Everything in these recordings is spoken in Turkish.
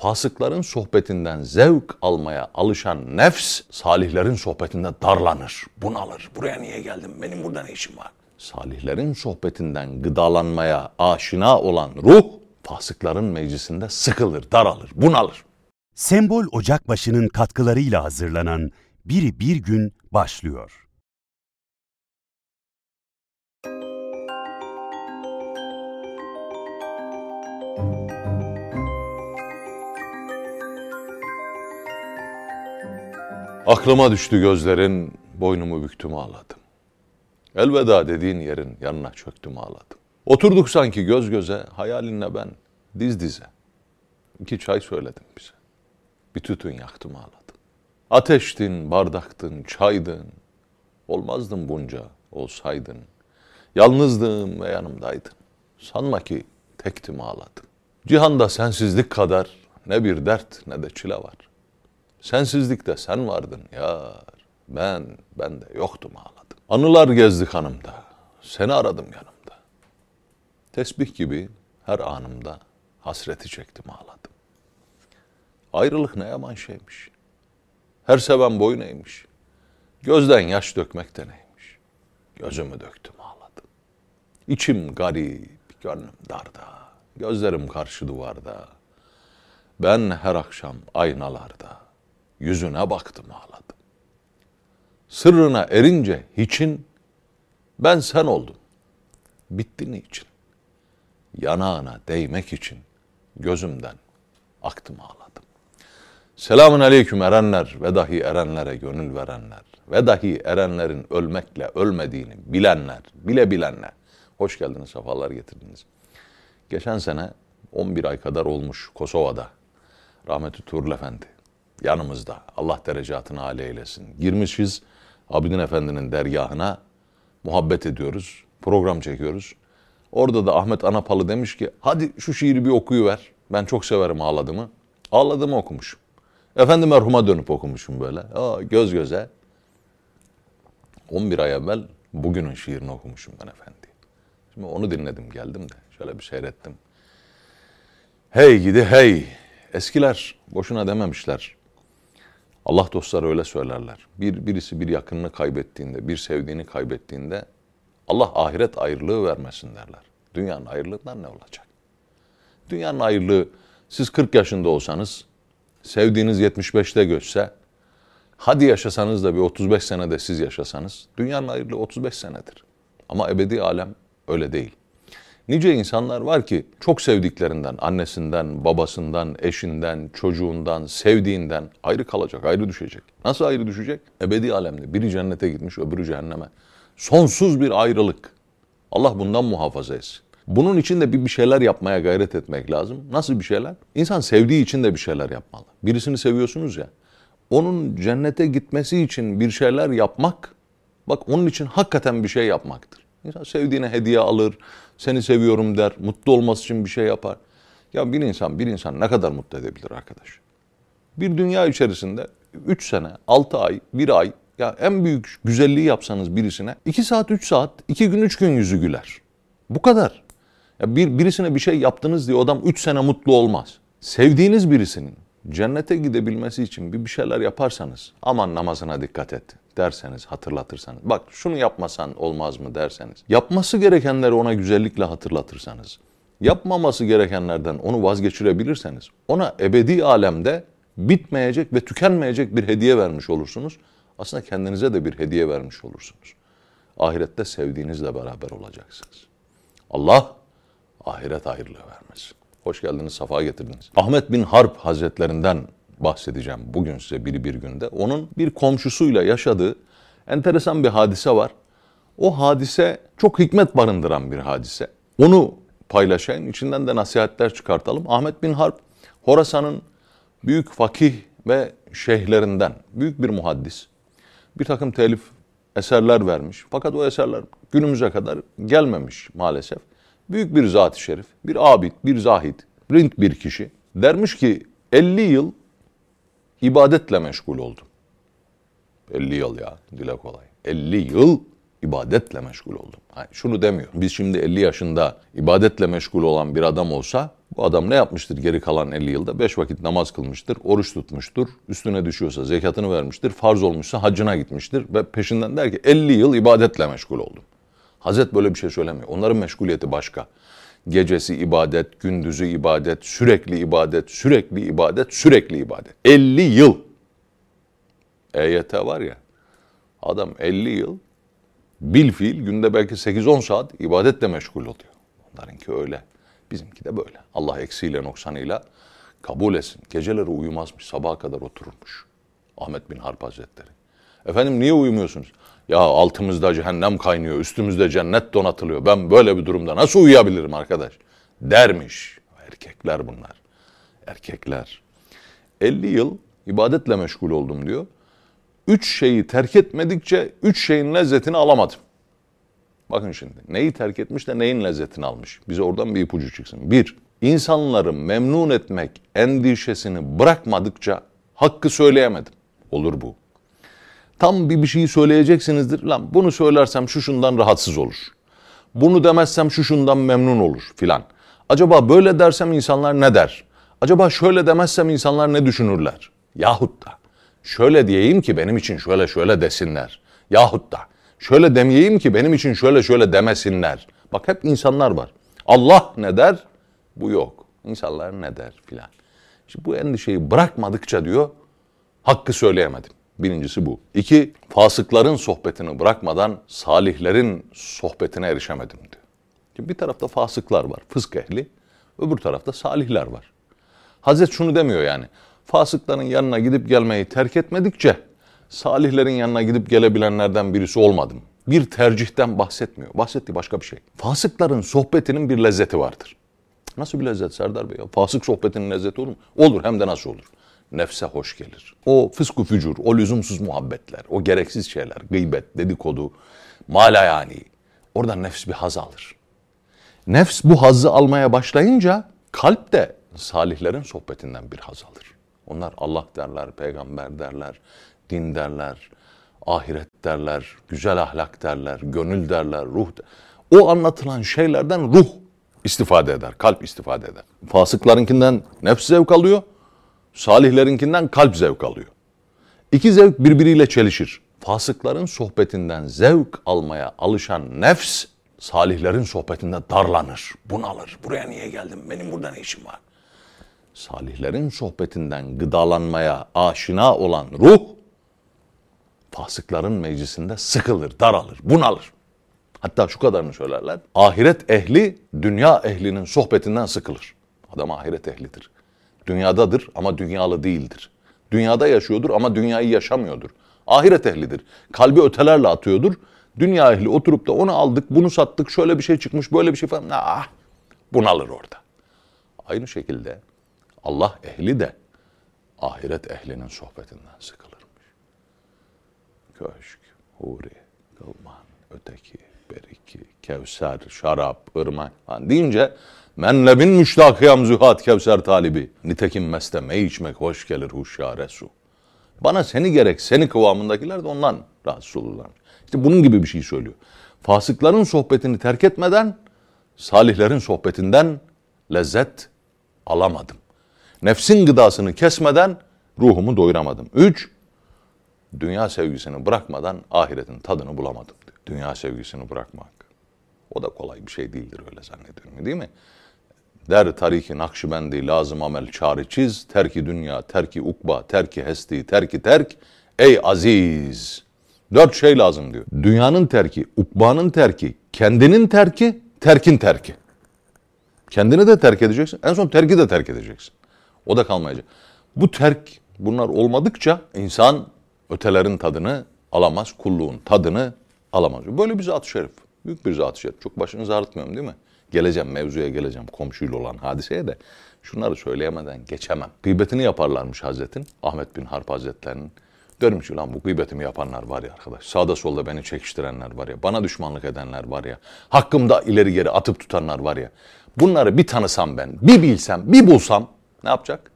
Fasıkların sohbetinden zevk almaya alışan nefs, salihlerin sohbetinde darlanır, bunalır. Buraya niye geldim? Benim burada ne işim var? Salihlerin sohbetinden gıdalanmaya aşina olan ruh, fasıkların meclisinde sıkılır, daralır, bunalır. Sembol Ocakbaşı'nın katkılarıyla hazırlanan Biri Bir Gün başlıyor. Aklıma düştü gözlerin, boynumu büktüm ağladım. Elveda dediğin yerin yanına çöktüm ağladım. Oturduk sanki göz göze, hayalinle ben diz dize. İki çay söyledim bize. Bir tütün yaktım ağladım. Ateştin, bardaktın, çaydın. Olmazdım bunca olsaydın. Yalnızdım ve yanımdaydın. Sanma ki tektim ağladım. Cihanda sensizlik kadar ne bir dert ne de çile var. Sensizlikte sen vardın yar. Ben, ben de yoktum ağladım. Anılar gezdi kanımda. Seni aradım yanımda. Tesbih gibi her anımda hasreti çektim ağladım. Ayrılık ne yaman şeymiş. Her seven boyun eğmiş. Gözden yaş dökmek de neymiş. Gözümü döktüm ağladım. İçim garip, gönlüm darda. Gözlerim karşı duvarda. Ben her akşam aynalarda yüzüne baktım ağladım. Sırrına erince hiçin ben sen oldum. Bitti niçin? Yanağına değmek için gözümden aktım ağladım. Selamun aleyküm erenler ve dahi erenlere gönül verenler ve dahi erenlerin ölmekle ölmediğini bilenler, bile bilenler. Hoş geldiniz, sefalar getirdiniz. Geçen sene 11 ay kadar olmuş Kosova'da rahmetli Tuğrul Efendi yanımızda. Allah derecatını âli eylesin. Girmişiz Abidin Efendi'nin dergahına muhabbet ediyoruz, program çekiyoruz. Orada da Ahmet Anapalı demiş ki hadi şu şiiri bir okuyuver. Ben çok severim ağladımı. Ağladımı okumuşum. Efendi merhuma dönüp okumuşum böyle. Aa, göz göze. 11 ay evvel bugünün şiirini okumuşum ben efendi. Şimdi onu dinledim geldim de şöyle bir seyrettim. Hey gidi hey. Eskiler boşuna dememişler. Allah dostları öyle söylerler. Bir birisi bir yakınını kaybettiğinde, bir sevdiğini kaybettiğinde Allah ahiret ayrılığı vermesin derler. Dünyanın ayrılığından ne olacak? Dünyanın ayrılığı siz 40 yaşında olsanız, sevdiğiniz 75'te göçse, hadi yaşasanız da bir 35 senede siz yaşasanız, dünyanın ayrılığı 35 senedir. Ama ebedi alem öyle değil. Nice insanlar var ki çok sevdiklerinden, annesinden, babasından, eşinden, çocuğundan, sevdiğinden ayrı kalacak, ayrı düşecek. Nasıl ayrı düşecek? Ebedi alemde. Biri cennete gitmiş, öbürü cehenneme. Sonsuz bir ayrılık. Allah bundan muhafaza etsin. Bunun için de bir, bir şeyler yapmaya gayret etmek lazım. Nasıl bir şeyler? İnsan sevdiği için de bir şeyler yapmalı. Birisini seviyorsunuz ya. Onun cennete gitmesi için bir şeyler yapmak, bak onun için hakikaten bir şey yapmaktır. İnsan sevdiğine hediye alır, seni seviyorum der, mutlu olması için bir şey yapar. Ya bir insan bir insan ne kadar mutlu edebilir arkadaş? Bir dünya içerisinde 3 sene, 6 ay, 1 ay ya en büyük güzelliği yapsanız birisine 2 saat, 3 saat, 2 gün, 3 gün yüzü güler. Bu kadar. Ya bir birisine bir şey yaptınız diye adam 3 sene mutlu olmaz. Sevdiğiniz birisinin cennete gidebilmesi için bir bir şeyler yaparsanız aman namazına dikkat et derseniz, hatırlatırsanız. Bak şunu yapmasan olmaz mı derseniz. Yapması gerekenleri ona güzellikle hatırlatırsanız. Yapmaması gerekenlerden onu vazgeçirebilirseniz ona ebedi alemde bitmeyecek ve tükenmeyecek bir hediye vermiş olursunuz. Aslında kendinize de bir hediye vermiş olursunuz. Ahirette sevdiğinizle beraber olacaksınız. Allah ahiret ayrılığı vermesin. Hoş geldiniz, safa getirdiniz. Ahmet bin Harp Hazretlerinden bahsedeceğim bugün size biri bir günde. Onun bir komşusuyla yaşadığı enteresan bir hadise var. O hadise çok hikmet barındıran bir hadise. Onu paylaşayım, içinden de nasihatler çıkartalım. Ahmet bin Harp, Horasan'ın büyük fakih ve şeyhlerinden, büyük bir muhaddis. Bir takım telif eserler vermiş. Fakat o eserler günümüze kadar gelmemiş maalesef. Büyük bir zat-ı şerif, bir abid, bir zahid, rint bir kişi. Dermiş ki 50 yıl ibadetle meşgul oldum. 50 yıl ya dile kolay. 50 yıl ibadetle meşgul oldum. Yani şunu demiyor. Biz şimdi 50 yaşında ibadetle meşgul olan bir adam olsa bu adam ne yapmıştır geri kalan 50 yılda? 5 vakit namaz kılmıştır, oruç tutmuştur, üstüne düşüyorsa zekatını vermiştir, farz olmuşsa hacına gitmiştir ve peşinden der ki 50 yıl ibadetle meşgul oldum. Hazret böyle bir şey söylemiyor. Onların meşguliyeti başka. Gecesi ibadet, gündüzü ibadet, sürekli ibadet, sürekli ibadet, sürekli ibadet. 50 yıl. EYT var ya, adam 50 yıl bil fiil günde belki 8-10 saat ibadetle meşgul oluyor. Onlarınki öyle. Bizimki de böyle. Allah eksiyle noksanıyla kabul etsin. Geceleri uyumazmış, sabaha kadar otururmuş. Ahmet bin Harp Hazretleri. Efendim niye uyumuyorsunuz? Ya altımızda cehennem kaynıyor, üstümüzde cennet donatılıyor. Ben böyle bir durumda nasıl uyuyabilirim arkadaş? Dermiş. Erkekler bunlar. Erkekler. 50 yıl ibadetle meşgul oldum diyor. Üç şeyi terk etmedikçe üç şeyin lezzetini alamadım. Bakın şimdi neyi terk etmiş de neyin lezzetini almış. Bize oradan bir ipucu çıksın. Bir, insanları memnun etmek endişesini bırakmadıkça hakkı söyleyemedim. Olur bu. Tam bir bir şeyi söyleyeceksinizdir. Lan bunu söylersem şu şundan rahatsız olur. Bunu demezsem şu şundan memnun olur filan. Acaba böyle dersem insanlar ne der? Acaba şöyle demezsem insanlar ne düşünürler? Yahut da şöyle diyeyim ki benim için şöyle şöyle desinler. Yahut da şöyle demeyeyim ki benim için şöyle şöyle demesinler. Bak hep insanlar var. Allah ne der? Bu yok. İnsanlar ne der filan. İşte bu endişeyi bırakmadıkça diyor hakkı söyleyemedim. Birincisi bu. İki, fasıkların sohbetini bırakmadan salihlerin sohbetine erişemedim diyor. Bir tarafta fasıklar var, fısk ehli. Öbür tarafta salihler var. Hazret şunu demiyor yani. Fasıkların yanına gidip gelmeyi terk etmedikçe salihlerin yanına gidip gelebilenlerden birisi olmadım. Bir tercihten bahsetmiyor. Bahsettiği başka bir şey. Fasıkların sohbetinin bir lezzeti vardır. Nasıl bir lezzet Serdar Bey? Ya? Fasık sohbetinin lezzeti olur mu? Olur hem de nasıl olur? Nefse hoş gelir. O fısku fücur, o lüzumsuz muhabbetler, o gereksiz şeyler, gıybet, dedikodu, malayani. Orada nefs bir haz alır. Nefs bu hazzı almaya başlayınca kalp de salihlerin sohbetinden bir haz alır. Onlar Allah derler, peygamber derler, din derler, ahiret derler, güzel ahlak derler, gönül derler, ruh derler. O anlatılan şeylerden ruh istifade eder, kalp istifade eder. Fasıklarınkinden nefs zevk alıyor, salihlerinkinden kalp zevk alıyor. İki zevk birbiriyle çelişir. Fasıkların sohbetinden zevk almaya alışan nefs, salihlerin sohbetinde darlanır, bunalır. Buraya niye geldim, benim burada ne işim var? Salihlerin sohbetinden gıdalanmaya aşina olan ruh, fasıkların meclisinde sıkılır, daralır, bunalır. Hatta şu kadarını söylerler. Ahiret ehli dünya ehlinin sohbetinden sıkılır. Adam ahiret ehlidir. Dünyadadır ama dünyalı değildir. Dünyada yaşıyordur ama dünyayı yaşamıyordur. Ahiret ehlidir. Kalbi ötelerle atıyordur. Dünya ehli oturup da onu aldık, bunu sattık, şöyle bir şey çıkmış, böyle bir şey falan. Ah, bunalır orada. Aynı şekilde Allah ehli de ahiret ehlinin sohbetinden sıkılırmış. Köşk, huri, kılman, öteki, beriki, kevser, şarap, ırmak falan deyince menlebin müştakıyam zühat kevser talibi. Nitekim mesteme içmek hoş gelir huşyare su. Bana seni gerek, seni kıvamındakiler de ondan rahatsız olurlar. İşte bunun gibi bir şey söylüyor. Fasıkların sohbetini terk etmeden salihlerin sohbetinden lezzet alamadım. Nefsin gıdasını kesmeden ruhumu doyuramadım. Üç, dünya sevgisini bırakmadan ahiretin tadını bulamadım. Dünya sevgisini bırakmak. O da kolay bir şey değildir öyle zannediyorum değil mi? Der tariki nakşibendi lazım amel çare terki dünya, terki ukba, terki hesti, terki terk. Ey aziz! Dört şey lazım diyor. Dünyanın terki, ukbanın terki, kendinin terki, terkin terki. Kendini de terk edeceksin. En son terki de terk edeceksin. O da kalmayacak. Bu terk bunlar olmadıkça insan ötelerin tadını alamaz, kulluğun tadını alamaz. Böyle bir zat-ı şerif. Büyük bir zat-ı şerif. Çok başınızı ağrıtmıyorum değil mi? Geleceğim, mevzuya geleceğim. Komşuyla olan hadiseye de şunları söyleyemeden geçemem. Gıybetini yaparlarmış Hazretin. Ahmet bin Harp Hazretlerinin. Görmüş ulan bu gıybetimi yapanlar var ya arkadaş. Sağda solda beni çekiştirenler var ya. Bana düşmanlık edenler var ya. Hakkımda ileri geri atıp tutanlar var ya. Bunları bir tanısam ben, bir bilsem, bir bulsam ne yapacak?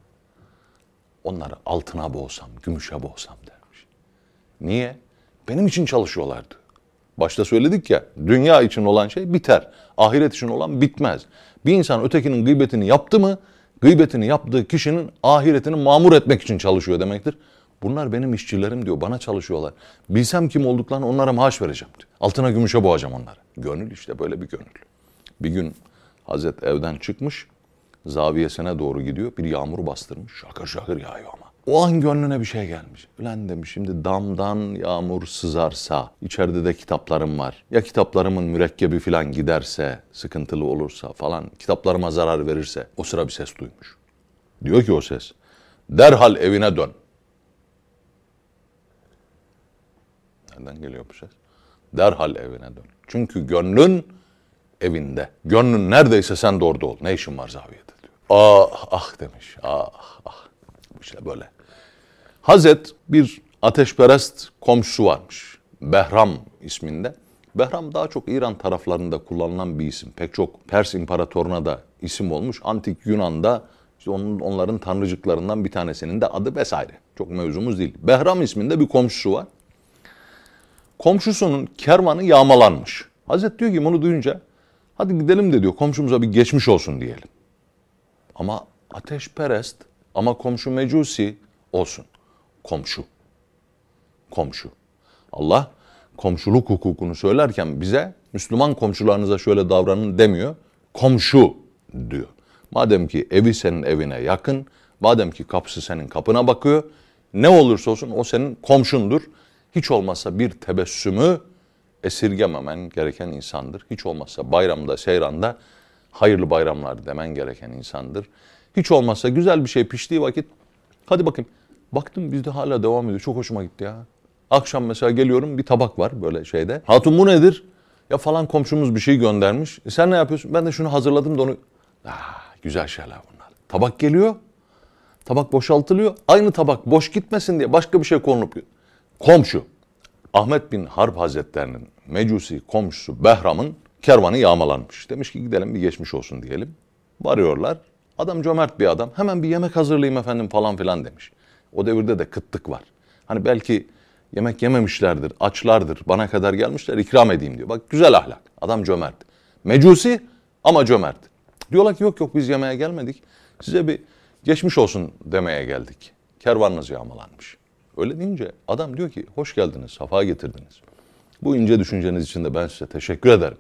Onları altına boğsam, gümüşe boğsam dermiş. Niye? Benim için çalışıyorlardı. Başta söyledik ya dünya için olan şey biter. Ahiret için olan bitmez. Bir insan ötekinin gıybetini yaptı mı gıybetini yaptığı kişinin ahiretini mamur etmek için çalışıyor demektir. Bunlar benim işçilerim diyor bana çalışıyorlar. Bilsem kim olduklarını onlara maaş vereceğim diyor. Altına gümüşe boğacağım onları. Gönül işte böyle bir gönül. Bir gün Hazret evden çıkmış zaviyesine doğru gidiyor. Bir yağmur bastırmış. Şakır şakır yağıyor. O an gönlüne bir şey gelmiş. Ulan demiş şimdi damdan yağmur sızarsa, içeride de kitaplarım var. Ya kitaplarımın mürekkebi falan giderse, sıkıntılı olursa falan, kitaplarıma zarar verirse. O sıra bir ses duymuş. Diyor ki o ses, derhal evine dön. Nereden geliyor bu ses? Derhal evine dön. Çünkü gönlün evinde. Gönlün neredeyse sen de orada ol. Ne işin var zaviyede diyor. Ah ah demiş. Ah ah. İşte böyle. Hazret bir ateşperest komşusu varmış. Behram isminde. Behram daha çok İran taraflarında kullanılan bir isim. Pek çok Pers imparatoruna da isim olmuş. Antik Yunan'da işte onun, onların tanrıcıklarından bir tanesinin de adı vesaire. Çok mevzumuz değil. Behram isminde bir komşusu var. Komşusunun kervanı yağmalanmış. Hazret diyor ki bunu duyunca hadi gidelim de diyor komşumuza bir geçmiş olsun diyelim. Ama ateşperest ama komşu mecusi olsun. Komşu. Komşu. Allah komşuluk hukukunu söylerken bize Müslüman komşularınıza şöyle davranın demiyor. Komşu diyor. Madem ki evi senin evine yakın, madem ki kapısı senin kapına bakıyor, ne olursa olsun o senin komşundur. Hiç olmazsa bir tebessümü esirgememen gereken insandır. Hiç olmazsa bayramda, seyranda hayırlı bayramlar demen gereken insandır. Hiç olmazsa güzel bir şey piştiği vakit hadi bakayım. Baktım bizde hala devam ediyor. Çok hoşuma gitti ya. Akşam mesela geliyorum bir tabak var böyle şeyde. Hatun bu nedir? Ya falan komşumuz bir şey göndermiş. E sen ne yapıyorsun? Ben de şunu hazırladım da onu... Ah, güzel şeyler bunlar. Tabak geliyor. Tabak boşaltılıyor. Aynı tabak boş gitmesin diye başka bir şey konulup... Komşu. Ahmet bin Harp Hazretlerinin mecusi komşusu Behram'ın kervanı yağmalanmış. Demiş ki gidelim bir geçmiş olsun diyelim. Varıyorlar. Adam cömert bir adam. Hemen bir yemek hazırlayayım efendim falan filan demiş. O devirde de kıtlık var. Hani belki yemek yememişlerdir, açlardır, bana kadar gelmişler ikram edeyim diyor. Bak güzel ahlak. Adam cömert. Mecusi ama cömert. Diyorlar ki yok yok biz yemeğe gelmedik. Size bir geçmiş olsun demeye geldik. Kervanınız yağmalanmış. Öyle deyince adam diyor ki hoş geldiniz, safa getirdiniz. Bu ince düşünceniz için de ben size teşekkür ederim.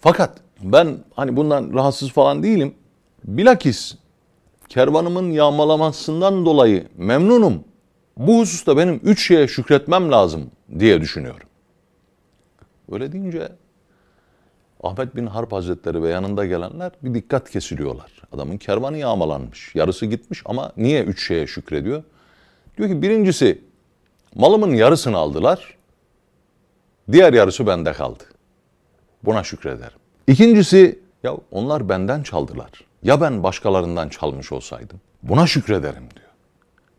Fakat ben hani bundan rahatsız falan değilim. Bilakis kervanımın yağmalamasından dolayı memnunum. Bu hususta benim üç şeye şükretmem lazım diye düşünüyorum. Öyle deyince Ahmet bin Harp Hazretleri ve yanında gelenler bir dikkat kesiliyorlar. Adamın kervanı yağmalanmış. Yarısı gitmiş ama niye üç şeye şükrediyor? Diyor ki birincisi malımın yarısını aldılar. Diğer yarısı bende kaldı. Buna şükrederim. İkincisi ya onlar benden çaldılar. Ya ben başkalarından çalmış olsaydım? Buna şükrederim diyor.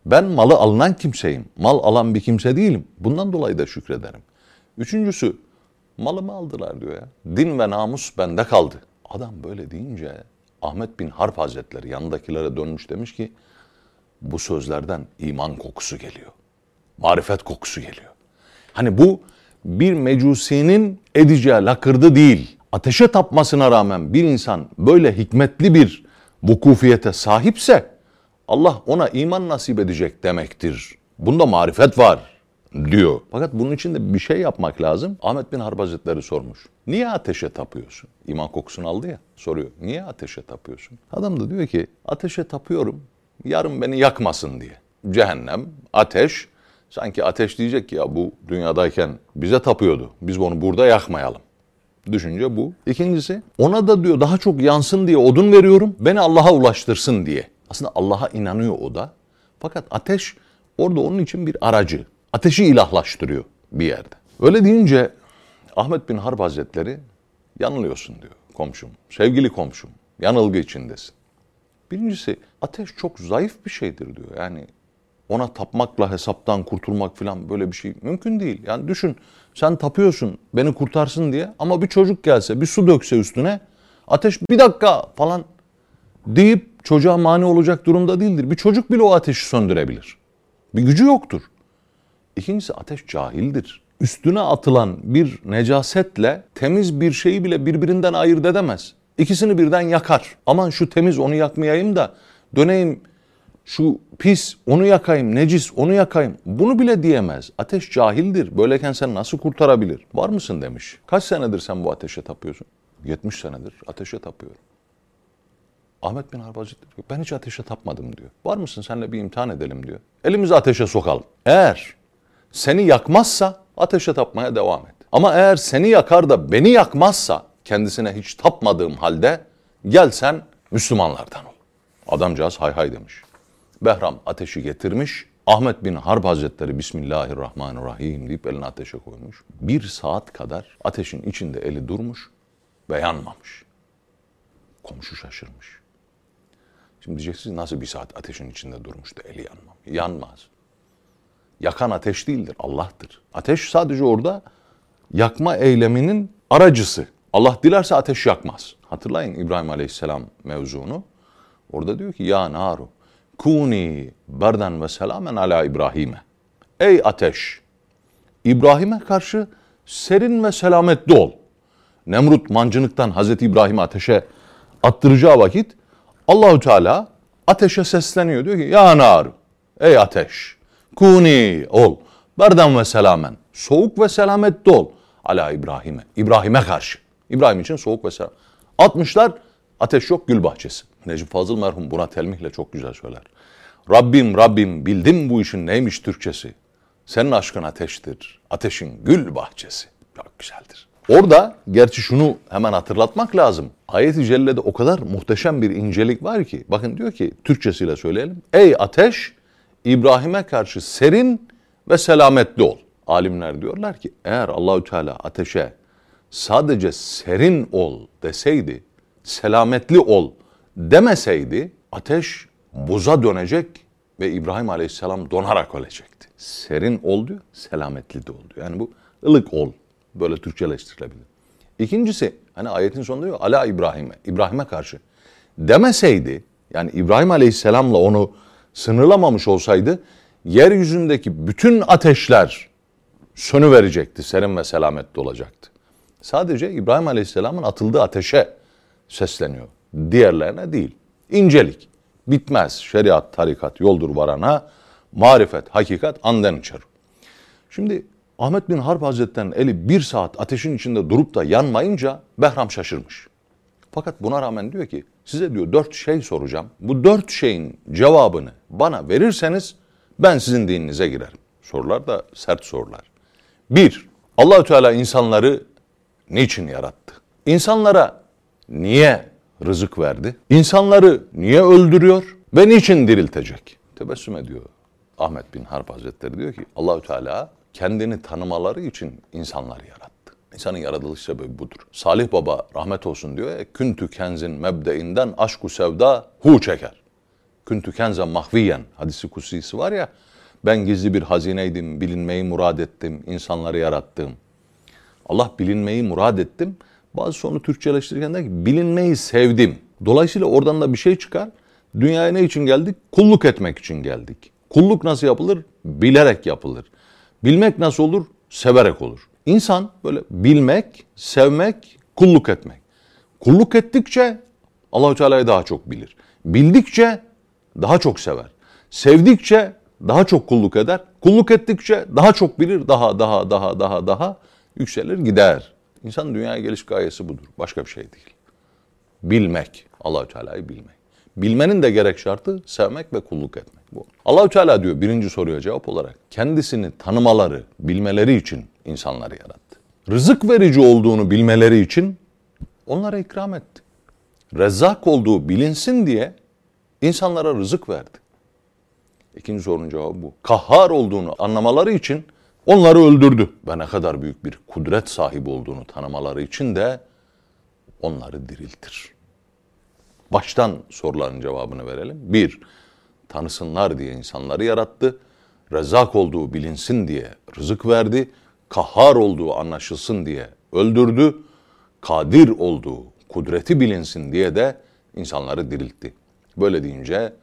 Ben malı alınan kimseyim. Mal alan bir kimse değilim. Bundan dolayı da şükrederim. Üçüncüsü malımı aldılar diyor ya. Din ve namus bende kaldı. Adam böyle deyince Ahmet bin Harp Hazretleri yanındakilere dönmüş demiş ki bu sözlerden iman kokusu geliyor. Marifet kokusu geliyor. Hani bu bir mecusinin edeceği lakırdı değil. Ateşe tapmasına rağmen bir insan böyle hikmetli bir vukufiyete sahipse Allah ona iman nasip edecek demektir. Bunda marifet var diyor. Fakat bunun için de bir şey yapmak lazım. Ahmet bin Harp Hazretleri sormuş. Niye ateşe tapıyorsun? İman kokusunu aldı ya soruyor. Niye ateşe tapıyorsun? Adam da diyor ki ateşe tapıyorum yarın beni yakmasın diye. Cehennem, ateş, sanki ateş diyecek ki ya bu dünyadayken bize tapıyordu. Biz bunu burada yakmayalım. Düşünce bu. İkincisi ona da diyor daha çok yansın diye odun veriyorum. Beni Allah'a ulaştırsın diye. Aslında Allah'a inanıyor o da. Fakat ateş orada onun için bir aracı. Ateşi ilahlaştırıyor bir yerde. Öyle deyince Ahmet bin Harp Hazretleri yanılıyorsun diyor komşum. Sevgili komşum yanılgı içindesin. Birincisi ateş çok zayıf bir şeydir diyor. Yani ona tapmakla hesaptan kurtulmak falan böyle bir şey mümkün değil. Yani düşün sen tapıyorsun beni kurtarsın diye ama bir çocuk gelse bir su dökse üstüne ateş bir dakika falan deyip çocuğa mani olacak durumda değildir. Bir çocuk bile o ateşi söndürebilir. Bir gücü yoktur. İkincisi ateş cahildir. üstüne atılan bir necasetle temiz bir şeyi bile birbirinden ayırt edemez. İkisini birden yakar. Aman şu temiz onu yakmayayım da döneyim şu pis onu yakayım, necis onu yakayım. Bunu bile diyemez. Ateş cahildir. Böyleyken sen nasıl kurtarabilir? Var mısın demiş. Kaç senedir sen bu ateşe tapıyorsun? 70 senedir ateşe tapıyorum. Ahmet bin Hazretleri diyor, ben hiç ateşe tapmadım diyor. Var mısın senle bir imtihan edelim diyor. Elimizi ateşe sokalım. Eğer seni yakmazsa ateşe tapmaya devam et. Ama eğer seni yakar da beni yakmazsa kendisine hiç tapmadığım halde gel sen Müslümanlardan ol. Adamcağız hay hay demiş. Behram ateşi getirmiş. Ahmet bin Harp Hazretleri Bismillahirrahmanirrahim deyip elini ateşe koymuş. Bir saat kadar ateşin içinde eli durmuş ve yanmamış. Komşu şaşırmış. Şimdi diyeceksiniz nasıl bir saat ateşin içinde durmuş da eli yanmam. Yanmaz. Yakan ateş değildir, Allah'tır. Ateş sadece orada yakma eyleminin aracısı. Allah dilerse ateş yakmaz. Hatırlayın İbrahim Aleyhisselam mevzunu. Orada diyor ki ya naru kuni berden ve selamen ala İbrahim'e. Ey ateş İbrahim'e karşı serin ve selametli ol. Nemrut mancınıktan Hazreti İbrahim'i ateşe attıracağı vakit Allahü Teala ateşe sesleniyor. Diyor ki ya nar ey ateş kuni ol berden ve selamen soğuk ve selametli ol ala İbrahim'e İbrahim'e karşı. İbrahim için soğuk ve selam. Atmışlar ateş yok gül bahçesi. Necip Fazıl merhum buna telmihle çok güzel söyler. Rabbim Rabbim bildim bu işin neymiş Türkçesi. Senin aşkın ateştir. Ateşin gül bahçesi. Çok güzeldir. Orada gerçi şunu hemen hatırlatmak lazım. Ayet-i Celle'de o kadar muhteşem bir incelik var ki. Bakın diyor ki Türkçesiyle söyleyelim. Ey ateş İbrahim'e karşı serin ve selametli ol. Alimler diyorlar ki eğer Allahü Teala ateşe sadece serin ol deseydi, selametli ol demeseydi ateş buza dönecek ve İbrahim Aleyhisselam donarak ölecekti. Serin ol diyor, selametli de ol diyor. Yani bu ılık ol. Böyle Türkçeleştirilebilir. İkincisi hani ayetin sonunda diyor ala İbrahim'e, İbrahim'e karşı demeseydi yani İbrahim Aleyhisselam'la onu sınırlamamış olsaydı yeryüzündeki bütün ateşler sönü verecekti, serin ve selametli olacaktı. Sadece İbrahim Aleyhisselam'ın atıldığı ateşe sesleniyor. Diğerlerine değil. İncelik. Bitmez. Şeriat, tarikat yoldur varana, marifet, hakikat anden içer. Şimdi Ahmet bin Harp Hazretleri'nin eli bir saat ateşin içinde durup da yanmayınca Behram şaşırmış. Fakat buna rağmen diyor ki size diyor dört şey soracağım. Bu dört şeyin cevabını bana verirseniz ben sizin dininize girerim. Sorular da sert sorular. Bir, Allahü Teala insanları niçin yarattı? İnsanlara niye rızık verdi? İnsanları niye öldürüyor ve niçin diriltecek? Tebessüm ediyor Ahmet bin Harp Hazretleri diyor ki Allahü Teala kendini tanımaları için insanları yarattı. İnsanın yaratılış sebebi budur. Salih Baba rahmet olsun diyor ya, küntü kenzin mebdeinden aşku sevda hu çeker. Küntü kenzen mahviyen hadisi kutsisi var ya, ben gizli bir hazineydim, bilinmeyi murad ettim, insanları yarattım. Allah bilinmeyi murad ettim. Bazı sonu Türkçeleştirirken der ki bilinmeyi sevdim. Dolayısıyla oradan da bir şey çıkar. Dünyaya ne için geldik? Kulluk etmek için geldik. Kulluk nasıl yapılır? Bilerek yapılır. Bilmek nasıl olur? Severek olur. İnsan böyle bilmek, sevmek, kulluk etmek. Kulluk ettikçe Allahü Teala'yı daha çok bilir. Bildikçe daha çok sever. Sevdikçe daha çok kulluk eder. Kulluk ettikçe daha çok bilir, daha daha daha daha daha yükselir gider. İnsan dünyaya geliş gayesi budur. Başka bir şey değil. Bilmek, Allahü Teala'yı bilmek. Bilmenin de gerek şartı sevmek ve kulluk etmek bu. Allahü Teala diyor birinci soruya cevap olarak kendisini tanımaları, bilmeleri için insanları yarattı. Rızık verici olduğunu bilmeleri için onlara ikram etti. Rezzak olduğu bilinsin diye insanlara rızık verdi. İkinci sorunun cevabı bu. Kahhar olduğunu anlamaları için onları öldürdü. Ve ne kadar büyük bir kudret sahibi olduğunu tanımaları için de onları diriltir. Baştan soruların cevabını verelim. Bir, tanısınlar diye insanları yarattı. Rezak olduğu bilinsin diye rızık verdi. Kahhar olduğu anlaşılsın diye öldürdü. Kadir olduğu, kudreti bilinsin diye de insanları diriltti. Böyle deyince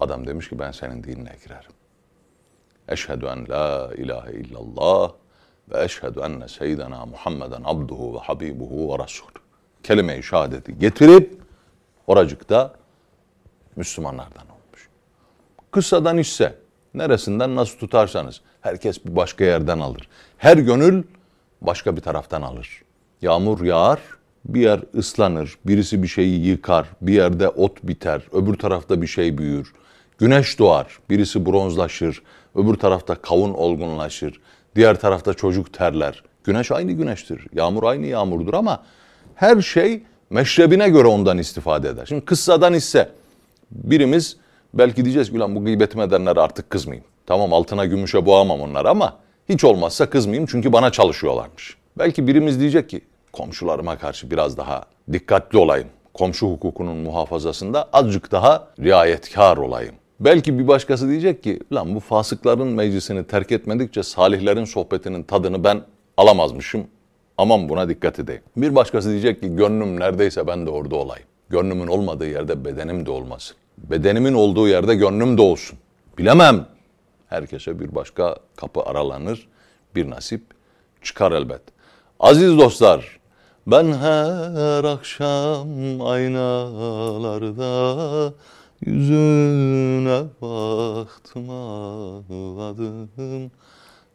adam demiş ki ben senin dinine girerim. Eşhedü en la ilahe illallah ve eşhedü enne seyyidena Muhammeden abduhu ve habibuhu ve rasul. Kelime-i şehadeti getirip oracıkta Müslümanlardan olmuş. Kıssadan ise neresinden nasıl tutarsanız herkes bir başka yerden alır. Her gönül başka bir taraftan alır. Yağmur yağar, bir yer ıslanır, birisi bir şeyi yıkar, bir yerde ot biter, öbür tarafta bir şey büyür. Güneş doğar, birisi bronzlaşır, öbür tarafta kavun olgunlaşır, diğer tarafta çocuk terler. Güneş aynı güneştir, yağmur aynı yağmurdur ama her şey meşrebine göre ondan istifade eder. Şimdi kıssadan ise birimiz belki diyeceğiz ki bu gıybetimi edenlere artık kızmayayım. Tamam altına gümüşe boğamam onları ama hiç olmazsa kızmayayım çünkü bana çalışıyorlarmış. Belki birimiz diyecek ki komşularıma karşı biraz daha dikkatli olayım. Komşu hukukunun muhafazasında azıcık daha riayetkar olayım. Belki bir başkası diyecek ki lan bu fasıkların meclisini terk etmedikçe salihlerin sohbetinin tadını ben alamazmışım. Aman buna dikkat edeyim. Bir başkası diyecek ki gönlüm neredeyse ben de orada olayım. Gönlümün olmadığı yerde bedenim de olmasın. Bedenimin olduğu yerde gönlüm de olsun. Bilemem. Herkese bir başka kapı aralanır. Bir nasip çıkar elbet. Aziz dostlar, ben her akşam aynalarda yüzüne baktım ağladım.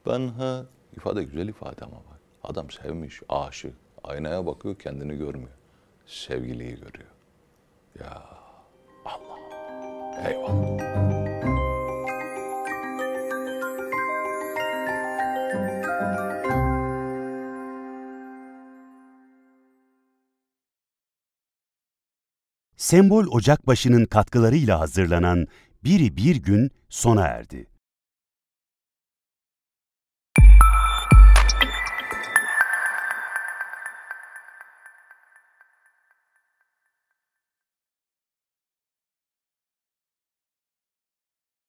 Ben her... ifade güzel ifade ama bak. Adam sevmiş, aşık. Aynaya bakıyor kendini görmüyor. Sevgiliyi görüyor. Ya Allah. Eyvallah. Sembol Ocakbaşı'nın katkılarıyla hazırlanan Biri Bir Gün sona erdi.